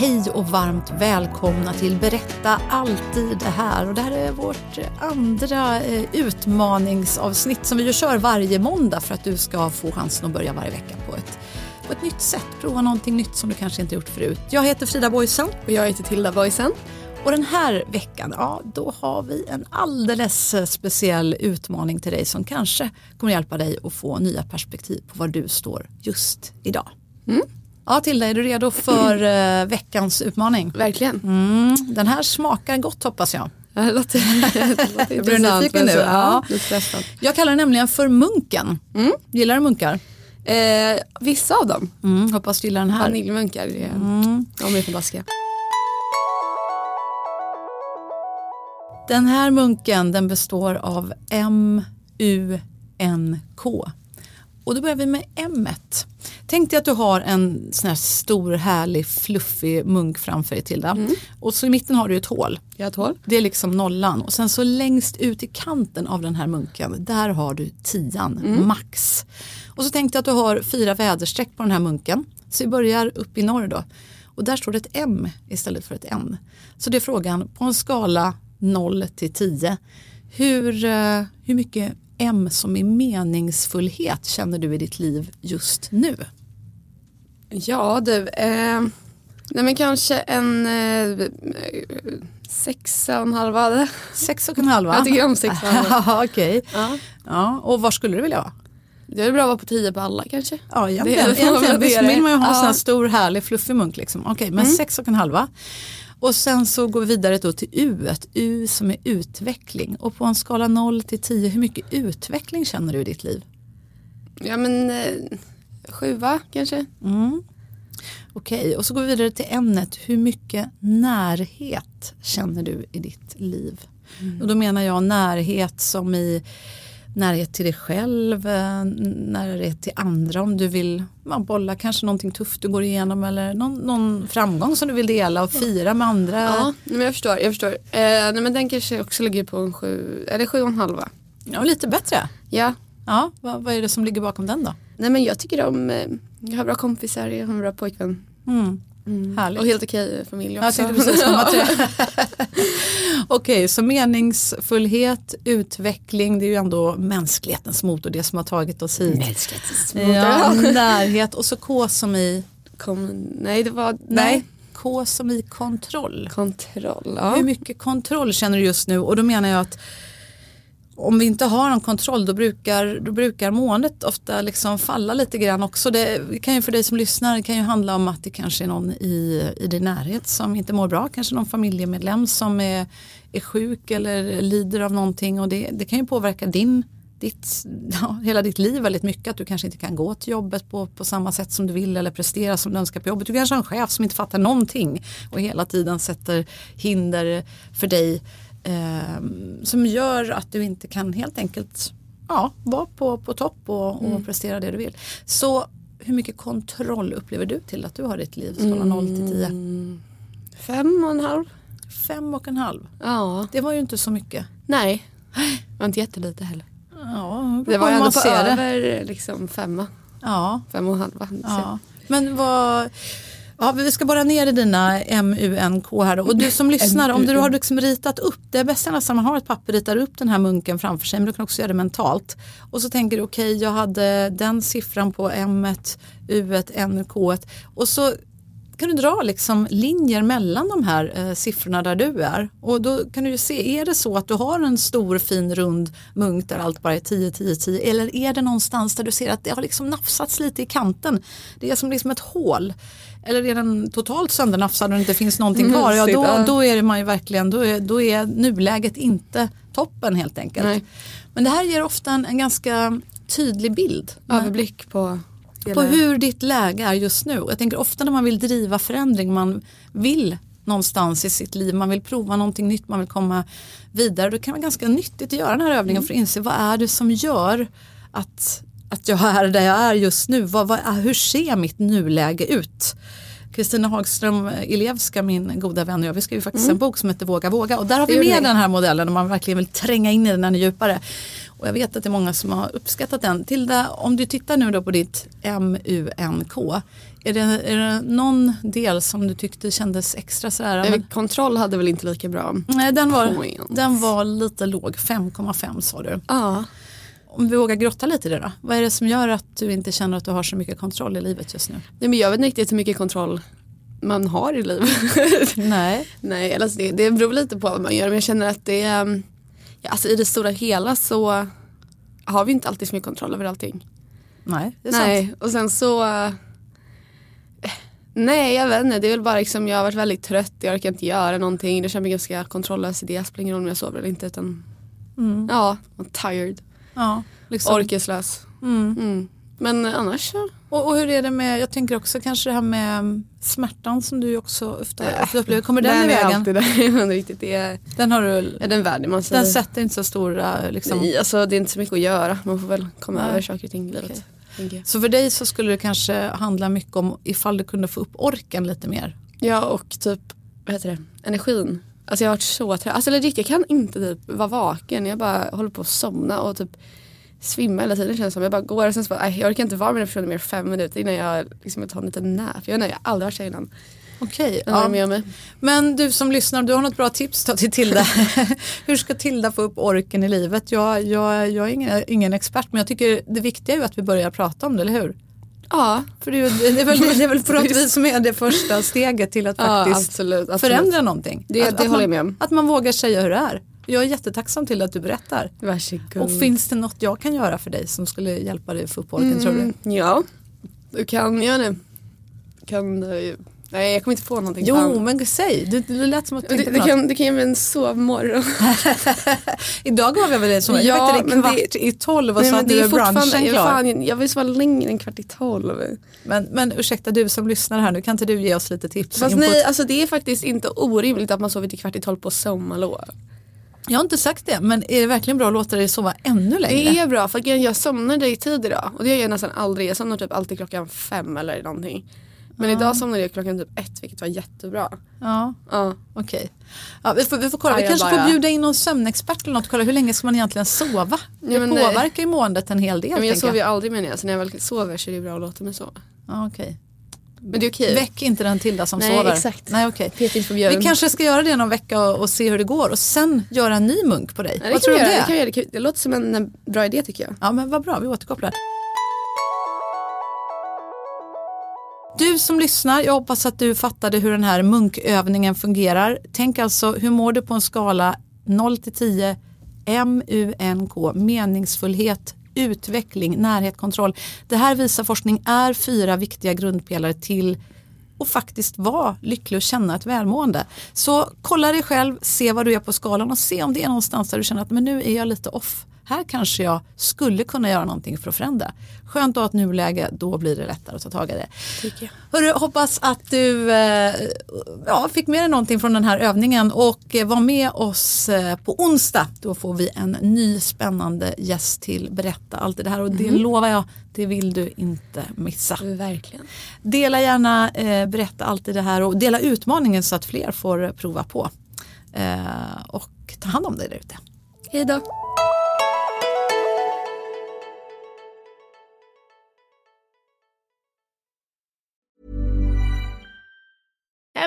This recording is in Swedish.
Hej och varmt välkomna till Berätta alltid det här. Och det här är vårt andra eh, utmaningsavsnitt som vi ju kör varje måndag för att du ska få chansen att börja varje vecka på ett, på ett nytt sätt. Prova någonting nytt som du kanske inte gjort förut. Jag heter Frida Boysen. Och jag heter Tilda Boysen. Och den här veckan, ja då har vi en alldeles speciell utmaning till dig som kanske kommer hjälpa dig att få nya perspektiv på var du står just idag. Mm. Ja Tilda, är du redo för uh, veckans utmaning? Verkligen. Mm, den här smakar gott hoppas jag. Ja, det låter, det låter Jag blir nyfiken nu. Ja, Ja. Jag kallar den nämligen för Munken. Mm. Gillar du munkar? Eh, vissa av dem, Mm, hoppas du gillar den här. vaniljmunkar, Mm. de är fantastiska. Den här munken den består av M-U-N-K. Och då börjar vi med M. -et. Tänk dig att du har en sån här stor härlig fluffig munk framför dig Tilda. Och så i mitten har du ett hål. Jag ett hål. Det är liksom nollan och sen så längst ut i kanten av den här munken där har du tian, max. Och så tänkte jag att du har fyra väderstreck på den här munken. Så vi börjar upp i norr då. Och där står det ett M istället för ett N. Så det är frågan på en skala 0 till 10. Hur, eh, hur mycket M som är meningsfullhet känner du i ditt liv just nu? Ja du, eh, nej men kanske en eh, sexa och en halva. Sex och en halv va? Jag tycker om sex och en halv. Ja, Okej. Ja. Ja, och var skulle du vilja vara? Det är bra att vara på tio på alla kanske. Ja, egentligen. Det egentligen visst vill man ju ha en sån här Ja. stor härlig fluffig munk. Liksom. Okej, men sex och en halva. Och sen så går vi vidare då till U, ett U som är utveckling. Och på en skala 0 till 10, hur mycket utveckling känner du i ditt liv? Ja men eh, sjua kanske. Okej, och så går vi vidare till ämnet, hur mycket närhet känner du i ditt liv? Och då menar jag närhet som i närhet till dig själv, eh, närhet till andra om du vill ja, bolla kanske någonting tufft du går igenom eller någon, någon framgång som du vill dela och fira med andra. Ja, men jag förstår. Jag förstår. Eh, nej, men den kanske också ligger på en sju, eller sju och en halva. Ja, lite bättre. Ja, Ja, vad, vad är det som ligger bakom den då? nej men jag tycker om, eh, jag har bra kompisar, jag har en bra pojkvän. Mm. Härligt. Och helt okej familj Jag också. tänkte precis komma till. Okej, så meningsfullhet, utveckling, det är ju ändå mänsklighetens motor, det som har tagit oss hit. Mänsklighetens Ja, närhet och så K som i, Kom, nej det var, nej, nej. K som i kontroll. Kontroll, ja. Hur mycket kontroll känner du just nu? Och då menar jag att om vi inte har någon kontroll då brukar, då brukar måendet ofta liksom falla lite grann också. Det kan ju för dig som lyssnar det kan ju handla om att det kanske är någon i, i din närhet som inte mår bra. Kanske någon familjemedlem som är, är sjuk eller lider av någonting och det, det kan ju påverka din ditt, ja, hela ditt liv väldigt mycket. Att du kanske inte kan gå till jobbet på, på samma sätt som du vill eller prestera som du önskar på jobbet. Du kanske har en chef som inte fattar någonting och hela tiden sätter hinder för dig eh, som gör att du inte kan helt enkelt ja, vara på, på topp och, och prestera det du vill. Så hur mycket kontroll upplever du till att du har ditt liv? Skala 0 till 10. Fem och en halv. Fem och en halv. Ja, Det var ju inte så mycket. nej. Det var inte jättelite heller. Ja, Det var ändå på över liksom femma. Ja, Fem och en halva. Ja. Men vad, ja, vi ska bara ner i dina MUNK här då. Och du som lyssnar, om du har liksom ritat upp, det är nästan man har ett papper, ritar upp den här munken framför sig, men du kan också göra det mentalt. Och så tänker du, okej jag hade den siffran på M, U, N, K och så kan du dra liksom linjer mellan de här eh, siffrorna där du är. Och då kan du ju se, är det så att du har en stor fin rund munk där allt bara är 10, 10, 10 eller är det någonstans där du ser att det har liksom nafsats lite i kanten. Det är som liksom ett hål. Eller är den totalt söndernafsad och det inte finns någonting kvar, ja, då, då är man ju verkligen, då är, då är nuläget inte toppen helt enkelt. Nej. Men det här ger ofta en, en ganska tydlig bild. Överblick på På hur ditt läge är just nu. Jag tänker ofta när man vill driva förändring, man vill någonstans i sitt liv, man vill prova någonting nytt, man vill komma vidare. Då kan det vara ganska nyttigt att göra den här övningen för att inse vad är det som gör att, att jag är där jag är just nu. Vad, vad, hur ser mitt nuläge ut? Kristina Hagström Ilevska, min goda vän och jag, vi skrev faktiskt en bok som heter Våga våga och där har vi med den här modellen om man verkligen vill tränga in i den ännu djupare. Och jag vet att det är många som har uppskattat den. Tilda, om du tittar nu då på ditt MUNK, är det, är det någon del som du tyckte kändes extra sådär? Nej, men- Kontroll hade väl inte lika bra. Nej, den var, Point. den var lite låg, 5,5 sa du. Ja. Om vi vågar grotta lite i det då, vad är det som gör att du inte känner att du har så mycket kontroll i livet just nu? Nej, men jag vet inte riktigt hur mycket kontroll man har i livet. Nej. Nej, alltså det, det beror lite på vad man gör men jag känner att det är, ja, alltså i det stora hela så har vi inte alltid så mycket kontroll över allting. Nej, det är sant. Nej, och sen så eh, Nej jag vet inte, det är väl bara liksom jag har varit väldigt trött, jag orkar inte göra någonting, det känns mig ganska kontrolllös i det, spelar ingen roll om jag sover eller inte utan Ja, I'm tired, Ja, liksom. orkeslös. Mm. Men annars så, Och, och hur är det med, jag tänker också kanske det här med mm, smärtan som du också ofta, ofta upplever, kommer den, i är vägen? alltid där, men riktigt, är, Den har du, är den värdig man säger. den sätter inte så stora liksom. Nej, alltså det är inte så mycket att göra, man får väl komma Nej. över saker och ting i livet. Jag. Så för dig så skulle det kanske handla mycket om ifall du kunde få upp orken lite mer. Ja och typ, vad heter det, energin. Alltså jag har varit så trött, alltså riktigt, jag kan inte typ vara vaken, jag bara håller på att somna och typ svimma hela tiden känns det som. Jag bara går och sen så bara, jag orkar inte vara med den personen mer fem minuter innan jag liksom tar en liten nap. Jag har aldrig varit så innan. Okej, Ja. ja. men du som lyssnar, du har något bra tips då till Tilda. Hur ska Tilda få upp orken i livet? Jag, jag, jag är ingen, ingen expert men jag tycker det viktiga är att vi börjar prata om det, eller hur? Ja, För det är, det är, väl, det är väl på något vis som är det första steget till att ja faktiskt absolut, absolut. förändra någonting. Det- att, det att håller jag med om. Att man vågar säga hur det är. Jag är jättetacksam till att du berättar. Varsågod. Och finns det något jag kan göra för dig som skulle hjälpa dig att få upp orken tror du? Mm, Ja, du kan göra det. Kan, eh, nej jag kommer inte få någonting. Jo Fan. men säg, det, det lät som att du du, du, kan, du kan ge mig en sovmorgon. Idag gav jag väl dig som, Ja, jag väckte dig kvart det- i tolv och Nej, sa att nu är brunchen klar. fan, jag vill sova längre än kvart i tolv. Men, men ursäkta du som lyssnar här nu, kan inte du ge oss lite tips? Fast nej, alltså det är faktiskt inte orimligt att man sover till kvart i tolv på sommarlov. Jag har inte sagt det, men är det verkligen bra att låta dig sova ännu längre? Det är bra för jag- somnade i tid idag och det gör jag nästan aldrig. Jag somnar typ alltid klockan fem eller någonting. Men idag somnade jag klockan typ ett vilket var jättebra. Ja, Ja. okej. Ja, vi, får, vi får kolla, vi Ja, kanske bara- får bjuda in någon sömnexpert eller något, kolla hur länge ska man egentligen sova? Det Ja, nej. påverkar ju måendet en hel del. Men jag sover ju aldrig menar jag så när jag väl sover så är det bra att låta mig sova. Ja, okej. Men det är okej. Väck inte den Tilda som Nej, sover. exakt. Nej, björn. Vi kanske ska göra det någon vecka och, och se hur det går och sen göra en ny munk på dig. Nej, Vad tror du om det? det? kan göra. Det, låter som en, en bra idé tycker jag. Ja men vad bra, vi återkopplar. Du som lyssnar, jag hoppas att du fattade hur den här munkövningen fungerar. Tänk alltså, hur mår du på en skala 0 till 10 MUNK, meningsfullhet, utveckling, närhet, kontroll. Det här visar forskning är fyra viktiga grundpelare till och faktiskt vara lycklig och känna ett välmående. Så kolla dig själv, se vad du är på skalan och se om det är någonstans där du känner att men nu är jag lite off. Här kanske jag skulle kunna göra någonting för att förändra. Skönt att ha ett nuläge, då blir det lättare att ta tag i det. Tycker jag. Hörru, hoppas att du eh, ja, fick med dig någonting från den här övningen och eh, var med oss eh, på onsdag. Då får vi en ny spännande gäst till Berätta allt det här och det lovar jag, det vill du inte missa. Verkligen. Dela gärna, berätta allt det här och dela utmaningen så att fler får prova på. Och ta hand om dig där ute. Hej då.